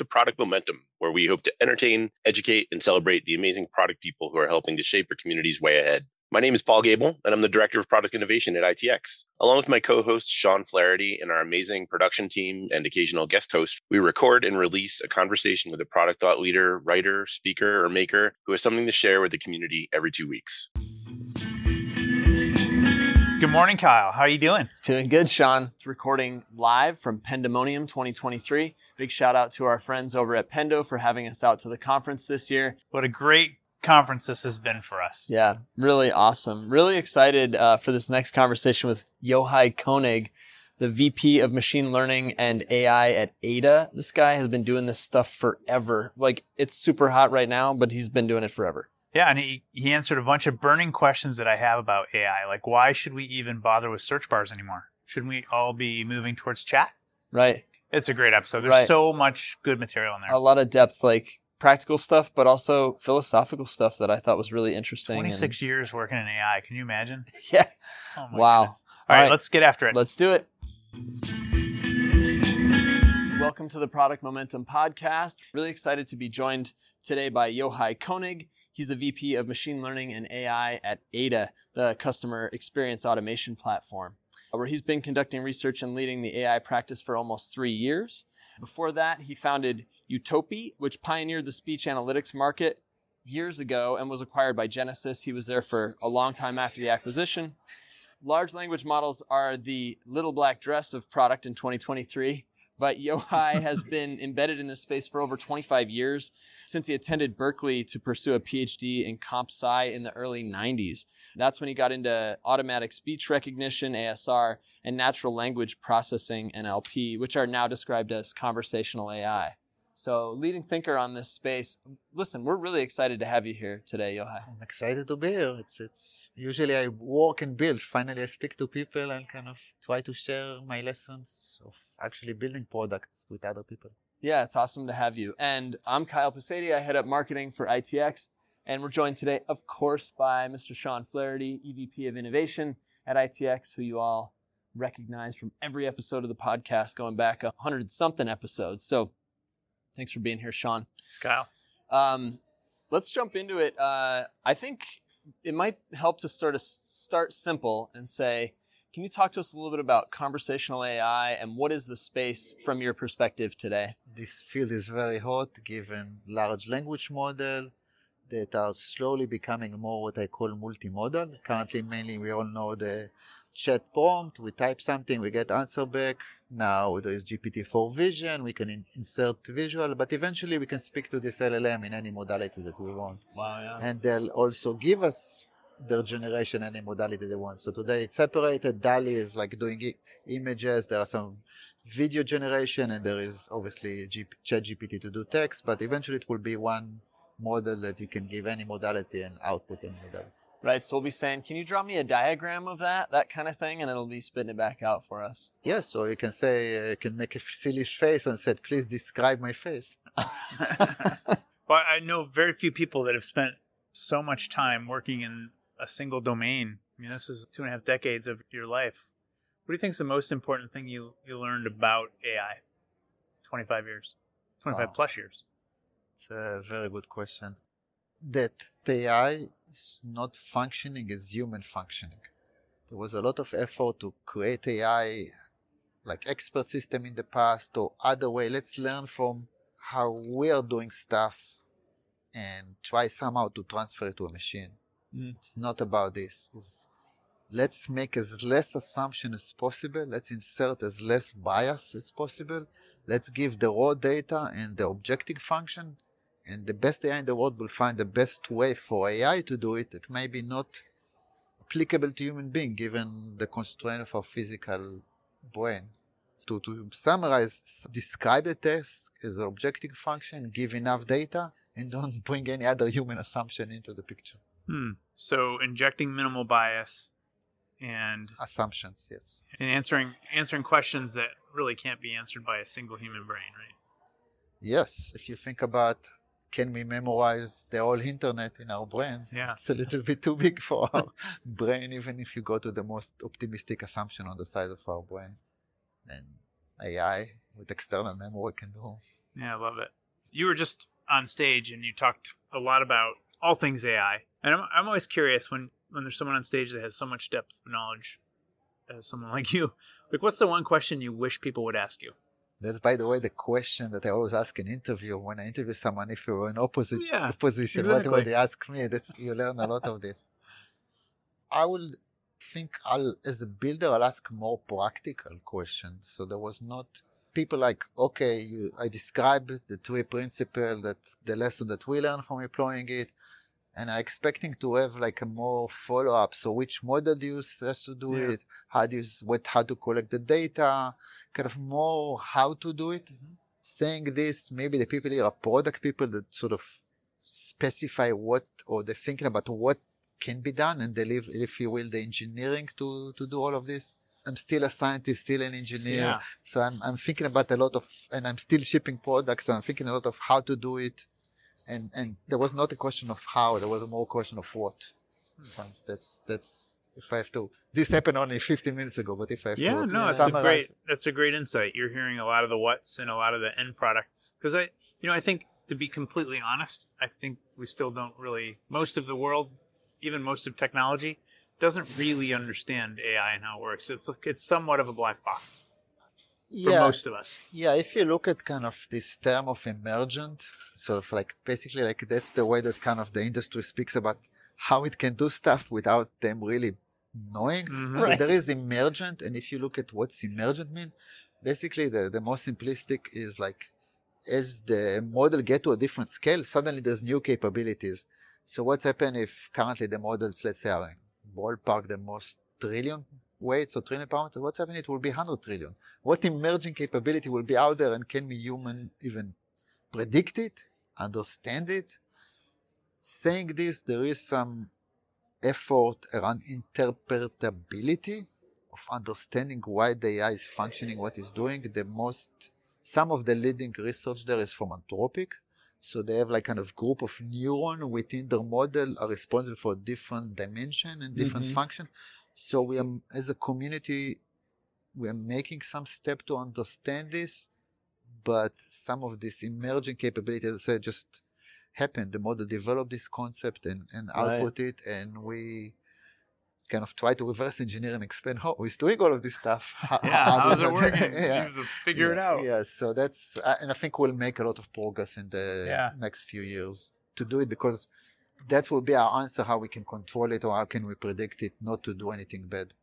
To Product Momentum, where we hope to entertain, educate, and celebrate the amazing product people who are helping to shape your community's way ahead. My name is Paul Gable, and I'm the Director of Product Innovation at ITX. Along with my co host, Sean Flaherty, and our amazing production team and occasional guest host, we record and release a conversation with a product thought leader, writer, speaker, or maker who has something to share with the community every two weeks. Good morning, Kyle. How are you doing? Doing good, Sean. It's recording live from Pendomonium 2023. Big shout out to our friends over at Pendo for having us out to the conference this year. What a great conference this has been for us. Yeah, really awesome. Really excited uh, for this next conversation with Yochai Konig, the VP of Machine Learning and AI at Ada. This guy has been doing this stuff forever. Like, it's super hot right now, but he's been doing it forever. Yeah, and he, he answered a bunch of burning questions that I have about AI. Like, why should we even bother with search bars anymore? Shouldn't we all be moving towards chat? Right. It's a great episode. There's Right. so much good material in there. A lot of depth, like practical stuff, but also philosophical stuff that I thought was really interesting. and- 26 years working in AI. Can you imagine? Yeah. Oh my Wow. goodness. All right, All right. let's get after it. Let's do it. Welcome to the Product Momentum Podcast. Really excited to be joined today by Yochai Konig. He's the VP of Machine Learning and AI at Ada, the customer experience automation platform, where he's been conducting research and leading the AI practice for almost three years. Before that, he founded Utopy, which pioneered the speech analytics market years ago and was acquired by Genesys. He was there for a long time after the acquisition. Large language models are the little black dress of product in 2023, but Yochai has been embedded in this space for over 25 years since he attended Berkeley to pursue a PhD in comp sci in the early 90s. That's when he got into automatic speech recognition, ASR, and natural language processing, NLP, which are now described as conversational AI. So, leading thinker on this space. Listen, we're really excited to have you here today, Yochai. I'm excited to be here. It's it's usually I work and build. Finally, I speak to people and kind of try to share my lessons of actually building products with other people. Yeah, it's awesome to have you. And I'm Kyle Pasady. I head up marketing for ITX. And we're joined today, of course, by Mr. Sean Flaherty, EVP of Innovation at ITX, who you all recognize from every episode of the podcast going back a hundred something episodes. So thanks for being here, Sean. Thanks, Kyle. Um, let's jump into it. Uh, I think it might help to start a, start simple and say, can you talk to us a little bit about conversational AI and what is the space from your perspective today? This field is very hot given large language model that are slowly becoming more what I call multimodal. Currently, mainly we all know the chat prompt. We type something, we get answer back. Now there is GPT-4 vision. We can in- insert visual, but eventually we can speak to this LLM in any modality that we want. Wow, yeah. and they'll also give us their generation any modality they want. So today it's separated. DALL-E is like doing I- images. There are some video generation, and there is obviously G- ChatGPT to do text. But eventually it will be one model that you can give any modality and output any modality. Right. So we'll be saying, can you draw me a diagram of that, that kind of thing, and it'll be spitting it back out for us. Yes, so you can say, uh, you can make a silly face and said, please describe my face. Well, I know very few people that have spent so much time working in a single domain. I mean, this is two and a half decades of your life. What do you think is the most important thing you, you learned about AI? 25 years, 25 Wow. plus years. It's a very good question. That the AI is not functioning as human functioning. There was a lot of effort to create AI like expert system in the past or other way. Let's learn from how we are doing stuff and try somehow to transfer it to a machine. Mm. It's not about this. It's, let's make as less assumption as possible. Let's insert as less bias as possible. Let's give the raw data and the objective function. And the best AI in the world will find the best way for AI to do it that may be not applicable to human being given the constraint of our physical brain. So to summarize, describe the task as an objective function, give enough data, and don't bring any other human assumption into the picture. Hmm. So injecting minimal bias and, Assumptions, yes. and answering answering questions that really can't be answered by a single human brain, right? Yes, if you think about can we memorize the whole internet in our brain? Yeah. It's a little bit too big for our brain, even if you go to the most optimistic assumption on the side of our brain. And AI with external memory can do. Yeah, I love it. You were just on stage and you talked a lot about all things AI. And I'm, I'm always curious when, when there's someone on stage that has so much depth of knowledge as someone like you. Like, what's the one question you wish people would ask you? That's, by the way, the question that I always ask in interview when I interview someone. If you're in opposite Yeah, position, exactly. what would they ask me? That's you learn a lot of this. I will think I'll, as a builder, I'll ask more practical questions. So there was not people like, okay, you, I described the three principle that the lesson that we learn from employing it, and I'm expecting to have like a more follow up. So which model do you use to do Yeah. it? How do you what how to collect the data? Kind of more how to do it. Mm-hmm. Saying this, maybe the people here are product people that sort of specify what or they're thinking about what can be done and they leave, if you will, the engineering to to do all of this. I'm still a scientist, still an engineer. Yeah. So I'm, I'm thinking about a lot of, and I'm still shipping products. So I'm thinking a lot of how to do it. And, and there was not a question of how, there was a more question of what. Sometimes That's, that's, if I have to, this happened only 15 minutes ago, but if I have to. Yeah, to no, that's a great that's a great insight. You're hearing a lot of the what's and a lot of the end products. Because I, you know, I think to be completely honest, I think we still don't really. Most of the world, even most of technology, doesn't really understand AI and how it works. It's it's somewhat of a black box for yeah, most of us. Yeah, if you look at kind of this term of emergent, sort of like basically like that's the way that kind of the industry speaks about how it can do stuff without them really knowing. Mhm. So Right. there is emergent, and if you look at what's emergent mean, basically the, the most simplistic is like as the model get to a different scale, suddenly there's new capabilities. So what's happened if currently the models, let's say, are ballpark the most trillion weights or trillion parameters, what's happening? It will be 100 trillion. What emerging capability will be out there and can we human even predict it, understand it? Saying this, there is some effort around interpretability of understanding why the AI is functioning, what it's doing. The most, some of the leading research there is from Anthropic. So they have like kind of group of neuron within their model are responsible for different dimension and different Mhm. function. So we are, as a community, we are making some step to understand this, but some of this emerging capability, as I said, just happened. The model developed this concept and, and Right. output it, and we kind of try to reverse engineer and explain how it's doing all of this stuff. Yeah, how how's it working? yeah. You figure it out. Yeah, so that's, uh, and I think we'll make a lot of progress in the Yeah. next few years to do it because that will be our answer how we can control it or how can we predict it not to do anything bad.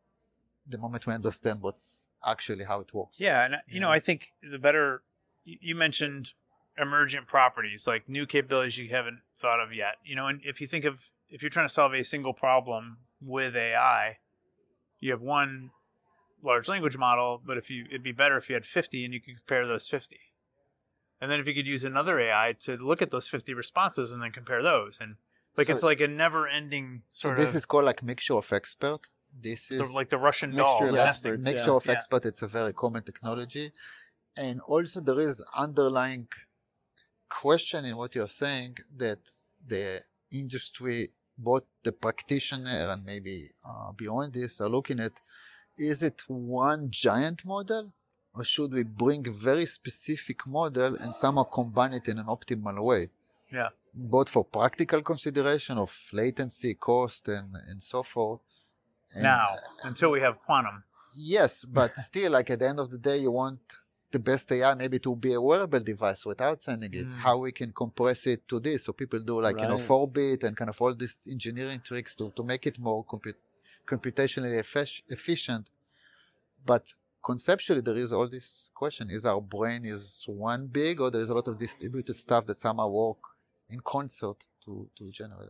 The moment we understand what's actually how it works. Yeah, and uh, you know, Yeah. I think the better you you mentioned emergent properties, like new capabilities you haven't thought of yet. You know, and if you think of if you're trying to solve a single problem with AI, you have one large language model, but if you it'd be better if you had 50 and you could compare those 50. And then if you could use another AI to look at those 50 responses and then compare those and like So- it's like a never-ending So sort this of is called like mixture of expert. This the, is like the Russian Mixture doll of nesting. experts. mixture yeah. of Yeah. expert. It's a very common technology, and also there is underlying question in what you're saying that the industry, both the practitioner and maybe uh, beyond this, are looking at: is it one giant model, or should we bring a very specific model and somehow combine it in an optimal way? Yeah. Both for practical consideration of latency, cost, and and so forth. And, now uh, until we have quantum. Yes, but still, like at the end of the day, you want the best AI maybe to be a wearable device without sending it. Mm. How we can compress it to this, so people do like you know four bit and kind of all these engineering tricks to to make it more comput- computationally effic- efficient. But conceptually, there is all this question: Is our brain is one big, or there is a lot of distributed stuff that somehow work in concert to to generate?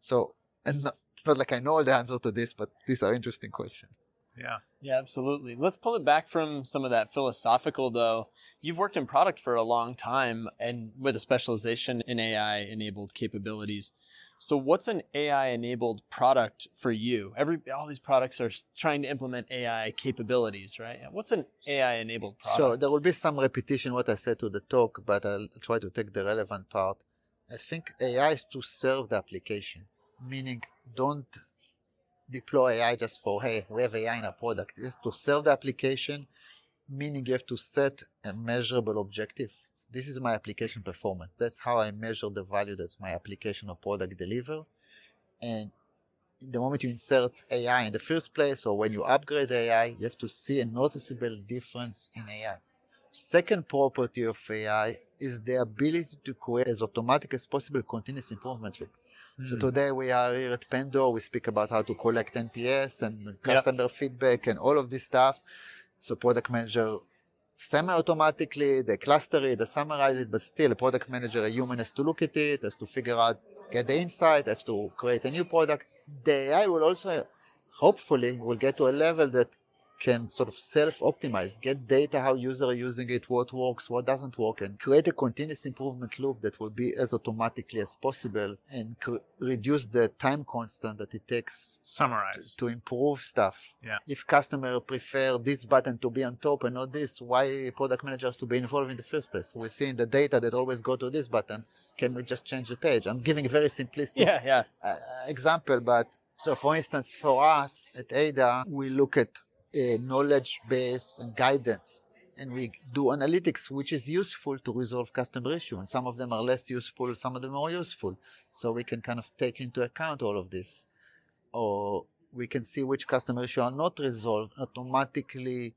So, and no- it's not like I know all the answer to this, but these are interesting questions. Yeah. Yeah, absolutely. Let's pull it back from some of that philosophical, though. You've worked in product for a long time and with a specialization in AI enabled capabilities. So, what's an AI enabled product for you? Every all these products are trying to implement AI capabilities, right? What's an AI enabled product? So there will be some repetition what I said to the talk, but I'll try to take the relevant part. I think AI is to serve the application, meaning don't deploy AI just for hey we have AI in a product. It's to serve the application, meaning you have to set a measurable objective. This is my application performance. That's how I measure the value that my application or product deliver. And the moment you insert AI in the first place or when you upgrade AI, you have to see a noticeable difference in AI. Second property of AI is the ability to create as automatic as possible continuous improvement loop. Mm. So hmm. today we are here at Pendo. We speak about how to collect NPS and customer yep. feedback and all of this stuff. So product manager semi-automatically, they cluster it, they summarize it, but still a product manager, a human has to look at it, has to figure out, get the insight, has to create a new product. The AI will also, hopefully, will get to a level that can sort of self-optimize, get data how users are using it, what works, what doesn't work, and create a continuous improvement loop that will be as automatically as possible and cr- reduce the time constant that it takes summarize to, to, improve stuff. Yeah. If customer prefer this button to be on top and not this, why product managers to be involved in the first place? We see in the data that always go to this button. Can we just change the page? I'm giving a very simplistic yeah, yeah. Uh, example, but so for instance, for us at Ada, we look at a knowledge base and guidance. And we do analytics, which is useful to resolve customer issue. And some of them are less useful, some of them are more useful. So we can kind of take into account all of this. Or we can see which customer issue are not resolved, automatically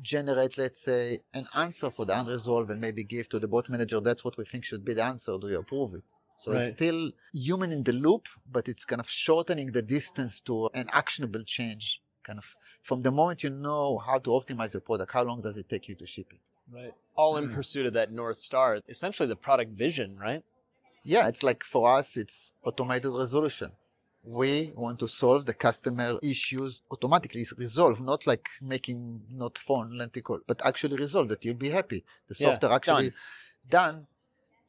generate, let's say, an answer for the unresolved and maybe give to the bot manager, that's what we think should be the answer. Do you approve it? So right. it's still human in the loop, but it's kind of shortening the distance to an actionable change kind of from the moment you know how to optimize the product, how long does it take you to ship it? Right. All in mm. pursuit of that North Star, essentially the product vision, right? Yeah, it's like for us, it's automated resolution. We want to solve the customer issues automatically resolve, not like making not phone lenticle, but actually resolve that you'll be happy. The software yeah, actually done. done.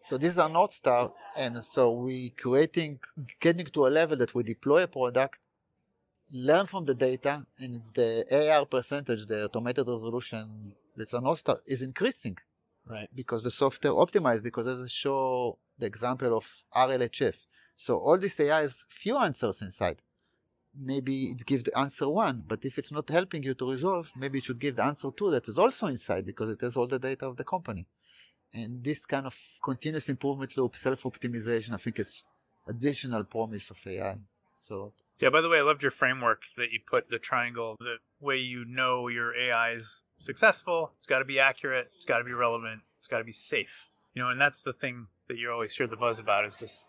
So these are North Star, and so we creating, getting to a level that we deploy a product learn from the data, and it's the AR percentage, the automated resolution that's an star is increasing. Right. Because the software optimized, because as I show the example of RLHF. So all this AI has few answers inside. Maybe it gives the answer one, but if it's not helping you to resolve, maybe it should give the answer two that is also inside because it has all the data of the company. And this kind of continuous improvement loop, self-optimization, I think is additional promise of AI. So yeah. By the way, I loved your framework that you put the triangle. The way you know your AI is successful. It's got to be accurate. It's got to be relevant. It's got to be safe. You know, and that's the thing that you always hear the buzz about is this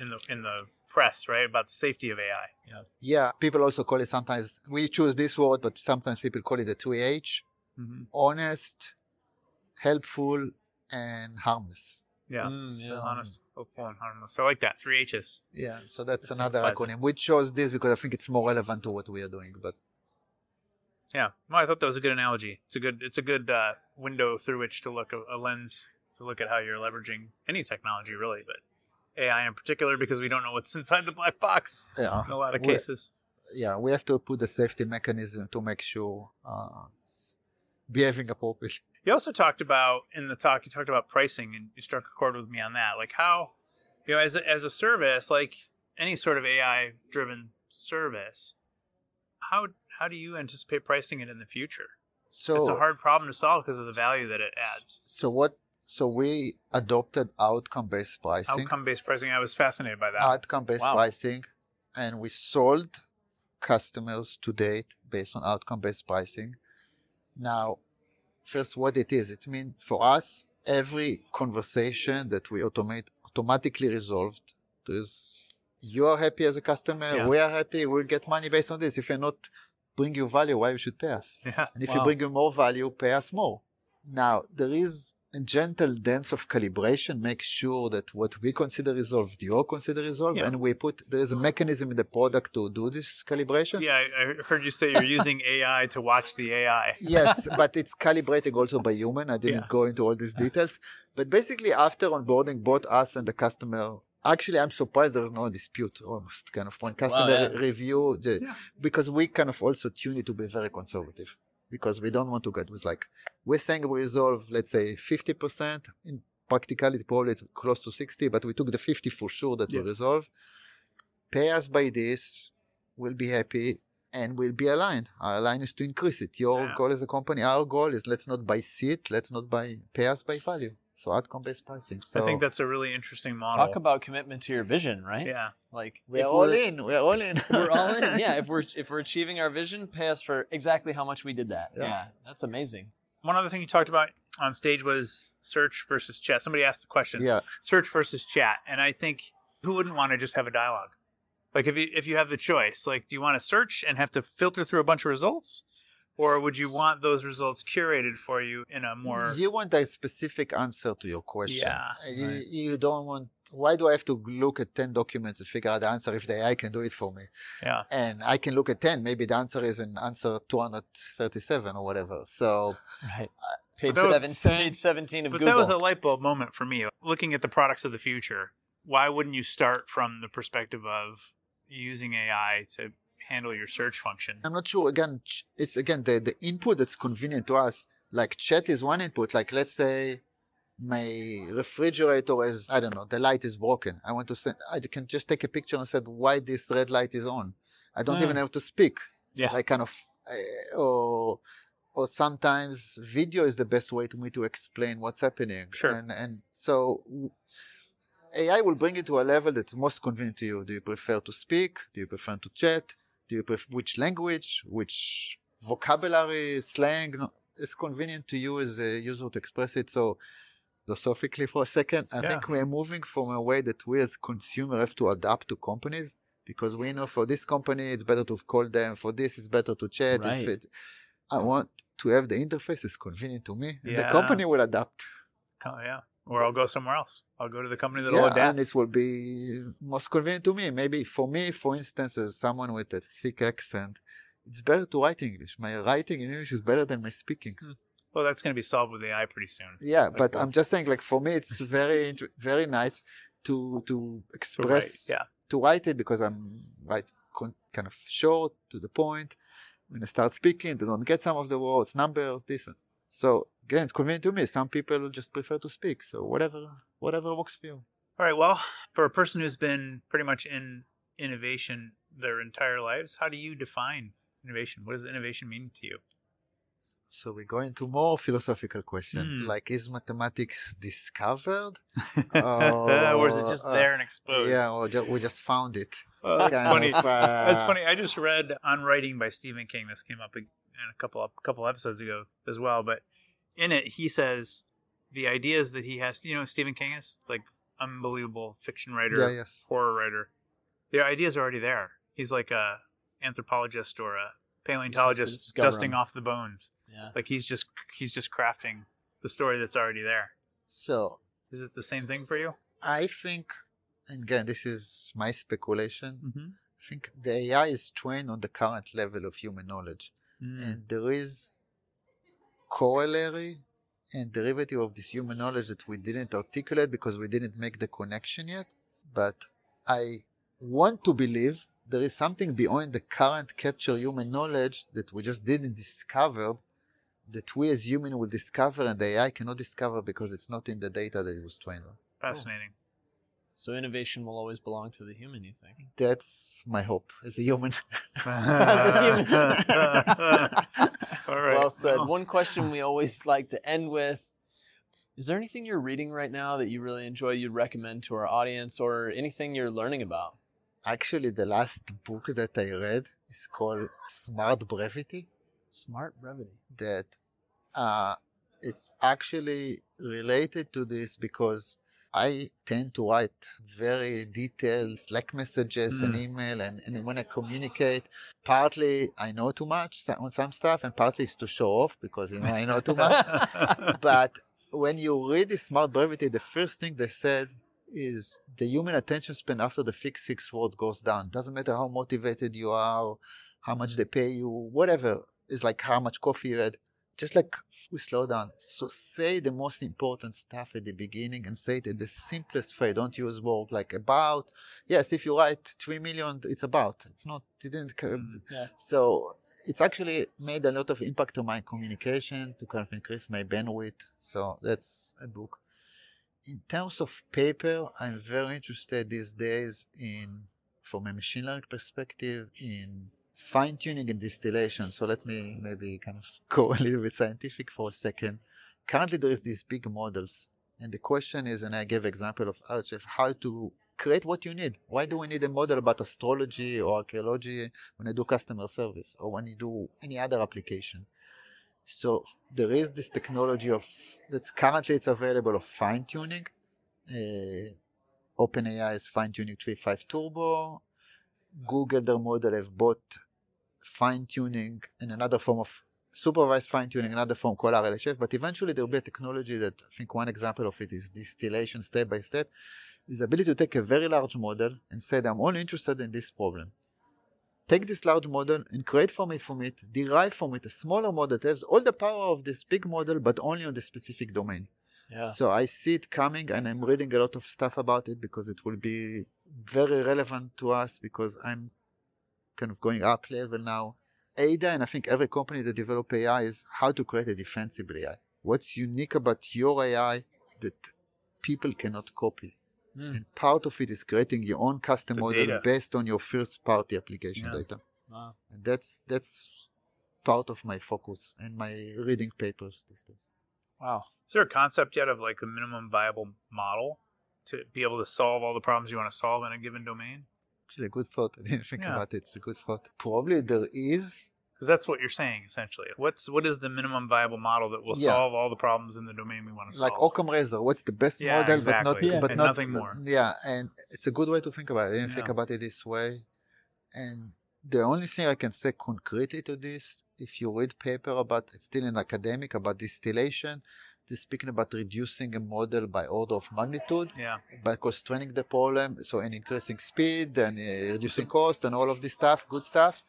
in the in the press, right? About the safety of AI. Yeah. Yeah. People also call it sometimes. We choose this word, but sometimes people call it the two H: mm-hmm. honest, helpful, and harmless. Yeah. Mm, yeah. So, honest, hopeful, and harmless. So I like that. Three H's. Yeah. So that's another acronym. We chose this because I think it's more relevant to what we are doing. But yeah, well, I thought that was a good analogy. It's a good, it's a good uh, window through which to look a, a lens to look at how you're leveraging any technology, really, but AI in particular, because we don't know what's inside the black box. Yeah. In a lot of cases. Yeah, we have to put the safety mechanism to make sure uh, behaving appropriately. You also talked about in the talk, you talked about pricing, and you struck a chord with me on that. Like how, you know, as a, as a service, like any sort of AI driven service, how how do you anticipate pricing it in the future? So it's a hard problem to solve because of the value that it adds. So what? So we adopted outcome based pricing. Outcome based pricing. I was fascinated by that. Outcome based wow. pricing, and we sold customers to date based on outcome based pricing. Now, first what it is. It means for us, every conversation that we automate automatically resolved. There's you are happy as a customer, yeah. we are happy, we'll get money based on this. If you're not bring you value, why you should pay us? Yeah. And if wow. you bring you more value, pay us more. Now there is a gentle dance of calibration make sure that what we consider resolved, you all consider resolved, yeah. and we put there is a mechanism in the product to do this calibration. Yeah, I heard you say you're using AI to watch the AI. yes, but it's calibrating also by human. I didn't yeah. go into all these details, but basically after onboarding both us and the customer. Actually, I'm surprised there is no dispute almost kind of when customer wow, yeah. review the, because we kind of also tune it to be very conservative because we don't want to get with like we're saying we resolve let's say 50% in practicality probably it's close to 60 but we took the 50 for sure that yeah. we resolve. Pay us by this. We'll be happy and we'll be aligned. Our line is to increase it. Your Yeah. goal as a company, our goal is let's not buy seat, let's not buy pay us by value. So outcome-based pricing. So I think that's a really interesting model. Talk about commitment to your vision, right? yeah. Like we're all in. We're all in. we're all in. Yeah, if we're if we're achieving our vision, pay us for exactly how much we did that. Yeah. Yeah, that's amazing. One other thing you talked about on stage was search versus chat. Somebody asked the question. yeah. search versus chat and i think who wouldn't want to just have a dialogue like if you if you have the choice like do you want to search and have to filter through a bunch of results or would you want those results curated for you in a more You want a specific answer to your question. Yeah, You, right. you don't want. Why do I have to look at ten documents and figure out the answer if the AI can do it for me? yeah And I can look at ten. Maybe the answer is in answer two hundred thirty-seven or whatever. So Right. Uh, page that was seven, saying- page seventeen of but Google. that was a light bulb moment for me looking at the products of the future why wouldn't you start from the perspective of using ai to handle your search function I'm not sure. Again, it's again the, the input that's convenient to us. Like chat is one input. Like let's say my refrigerator is I don't know the light is broken. I want to send. I can just take a picture and said why this red light is on. I don't Hmm. even have to speak. Yeah. Like kind of uh, or or sometimes video is the best way to me to explain what's happening. Sure. And and so. AI will bring you to a level that's most convenient to you. Do you prefer to speak? Do you prefer to chat? Do you prefer which language, which vocabulary, slang no, is convenient to you as a user to express it? So, philosophically, for a second, I Yeah. think we're moving from a way that we as consumer have to adapt to companies because we know for this company it's better to call them, for this it's better to chat. Right. I want to have the interface is convenient to me, and the company will adapt. Oh, yeah or i'll go somewhere else i'll go to the company that'll yeah, adapt and it will be most convenient to me. Maybe for me, for instance, as someone with a thick accent, it's better to write English. My writing in English is better than my speaking. Hmm. well that's going to be solved with ai pretty soon Yeah, Like but what? I'm just saying, like for me, it's very, very nice to to So, right, express yeah to write it because I'm right kind of short to the point. When I start speaking, they don't get some of the words, numbers, this. and- So again, it's convenient to me. Some people just prefer to speak. So whatever, whatever works for you. All right. Well, for a person who's been pretty much in innovation their entire lives, how do you define innovation? What does innovation mean to you? So we go into more philosophical question, Hmm. like is mathematics discovered, or is it just uh, there and exposed? yeah, or ju- we just found it? Oh, that's funny. of, uh, That's funny. I just read On Writing by Stephen King. This came up in a couple of, couple episodes ago as well. But in it, he says the ideas that he has. You know, Stephen King is like unbelievable fiction writer, Yeah, yes. horror writer. The ideas are already there. He's like a anthropologist or a paleontologist dusting off the bones. yeah. Like he's just he's just crafting the story that's already there. So Is it the same thing for you? I think, and again, this is my speculation. Mm-hmm. I think the AI is trained on the current level of human knowledge, Mm. and there is corollary and derivative of this human knowledge that we didn't articulate because we didn't make the connection yet. But I want to believe there is something beyond the current capture human knowledge that we just didn't discover that we as human will discover and the AI cannot discover because it's not in the data that it was trained on. Fascinating. So innovation will always belong to the human. You think? That's my hope as a human. All right. Well said. One question we always like to end with Is there anything you're reading right now that you really enjoy you'd recommend to our audience or anything you're learning about? Actually, the last book that I read is called Smart Brevity. Smart brevity. That uh, it's actually related to this because I tend to write very detailed Slack messages and mm. email, and, and when I communicate, partly I know too much on some stuff, and partly it's to show off because you know I know too much. but when you read the smart brevity, the first thing they said is the human attention span after the fixed six word goes down. Doesn't matter how motivated you are, how much mm. they pay you, whatever. It's like how much coffee you had. Just like we slow down. So say the most important stuff at the beginning and say it in the simplest way. Don't use words like about. Yes, if you write three million, it's about. It's not. It didn't. Mm, yeah. So it's actually made a lot of impact on my communication to kind of increase my bandwidth. So that's a book. In terms of paper, I'm very interested these days in, from a machine learning perspective, in fine tuning and distillation. So let me maybe kind of go a little bit scientific for a second. Currently, there is these big models, and the question is, and I gave example of RLHF, how to create what you need. Why do we need a model about astrology or archaeology when I do customer service or when you do any other application? So there is this technology of that's currently it's available of fine tuning. Uh, OpenAI is fine tuning 3.5 Turbo. Google their model have bought fine tuning in another form of supervised fine tuning, another form called RLHF. But eventually there will be a technology that I think one example of it is distillation step by step is the ability to take a very large model and say that I'm only interested in this problem. Take this large model and create for me from it, derive from it a smaller model that has all the power of this big model, but only on the specific domain. Yeah. So I see it coming and I'm reading a lot of stuff about it because it will be very relevant to us because I'm kind of going up level now. ADA and I think every company that develop AI is how to create a defensible AI. What's unique about your AI that people cannot copy? Mm. And part of it is creating your own custom The model data. based on your first party application Yeah. data. Wow. And that's that's part of my focus and my reading papers these days. Wow. Is there a concept yet of like the minimum viable model to be able to solve all the problems you want to solve in a given domain? Actually, a good thought. I didn't think Yeah. about it. It's a good thought. Probably there is. Because that's what you're saying essentially. What's what is the minimum viable model that will Yeah. solve all the problems in the domain we want to Like solve? Like Occam Razor, what's the best Yeah, model, exactly. but not, Yeah. but And not nothing more. Yeah, and it's a good way to think about it. I didn't think about it this way. And the only thing I can say concretely to this, if you read paper about, it's still in academic about distillation, speaking about reducing a model by order of magnitude yeah. by constraining the problem, so and increasing speed and uh, reducing cost and all of this stuff, good stuff,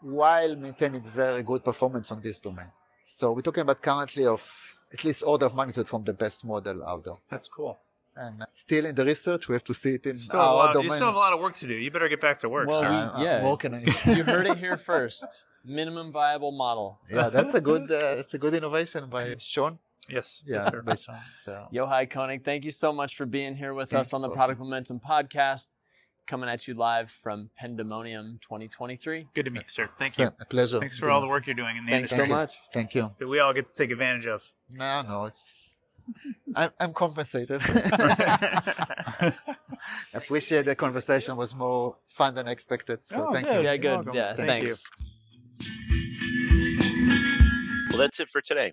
while maintaining very good performance on this domain. So we're talking about currently of at least order of magnitude from the best model out there. That's cool. And still in the research, we have to see it in Still have a our lot, you still have a lot of work to do. You better get back to work. Well, sir. we- I'm- I'm yeah. working on it. you heard it here first. Minimum viable model. yeah, that's a good, uh, that's a good innovation by Sean. Yes. Yeah, Yes, sir. by So Yochai Konig, thank you so much for being here with Thank us on the Faustin. Product Momentum podcast. Coming at you live from Pendomonium 2023. Good to meet you, sir. Uh, thank so, you. A pleasure. Thanks for all the work you're doing in the Thanks industry so you. much. Thank you. that we all get to take advantage of. No, no, it's. I'm, I'm compensated. I appreciate the conversation was more fun than expected. So Oh, thank good. you. Yeah, good. Yeah, Thank thanks. Well, that's it for today.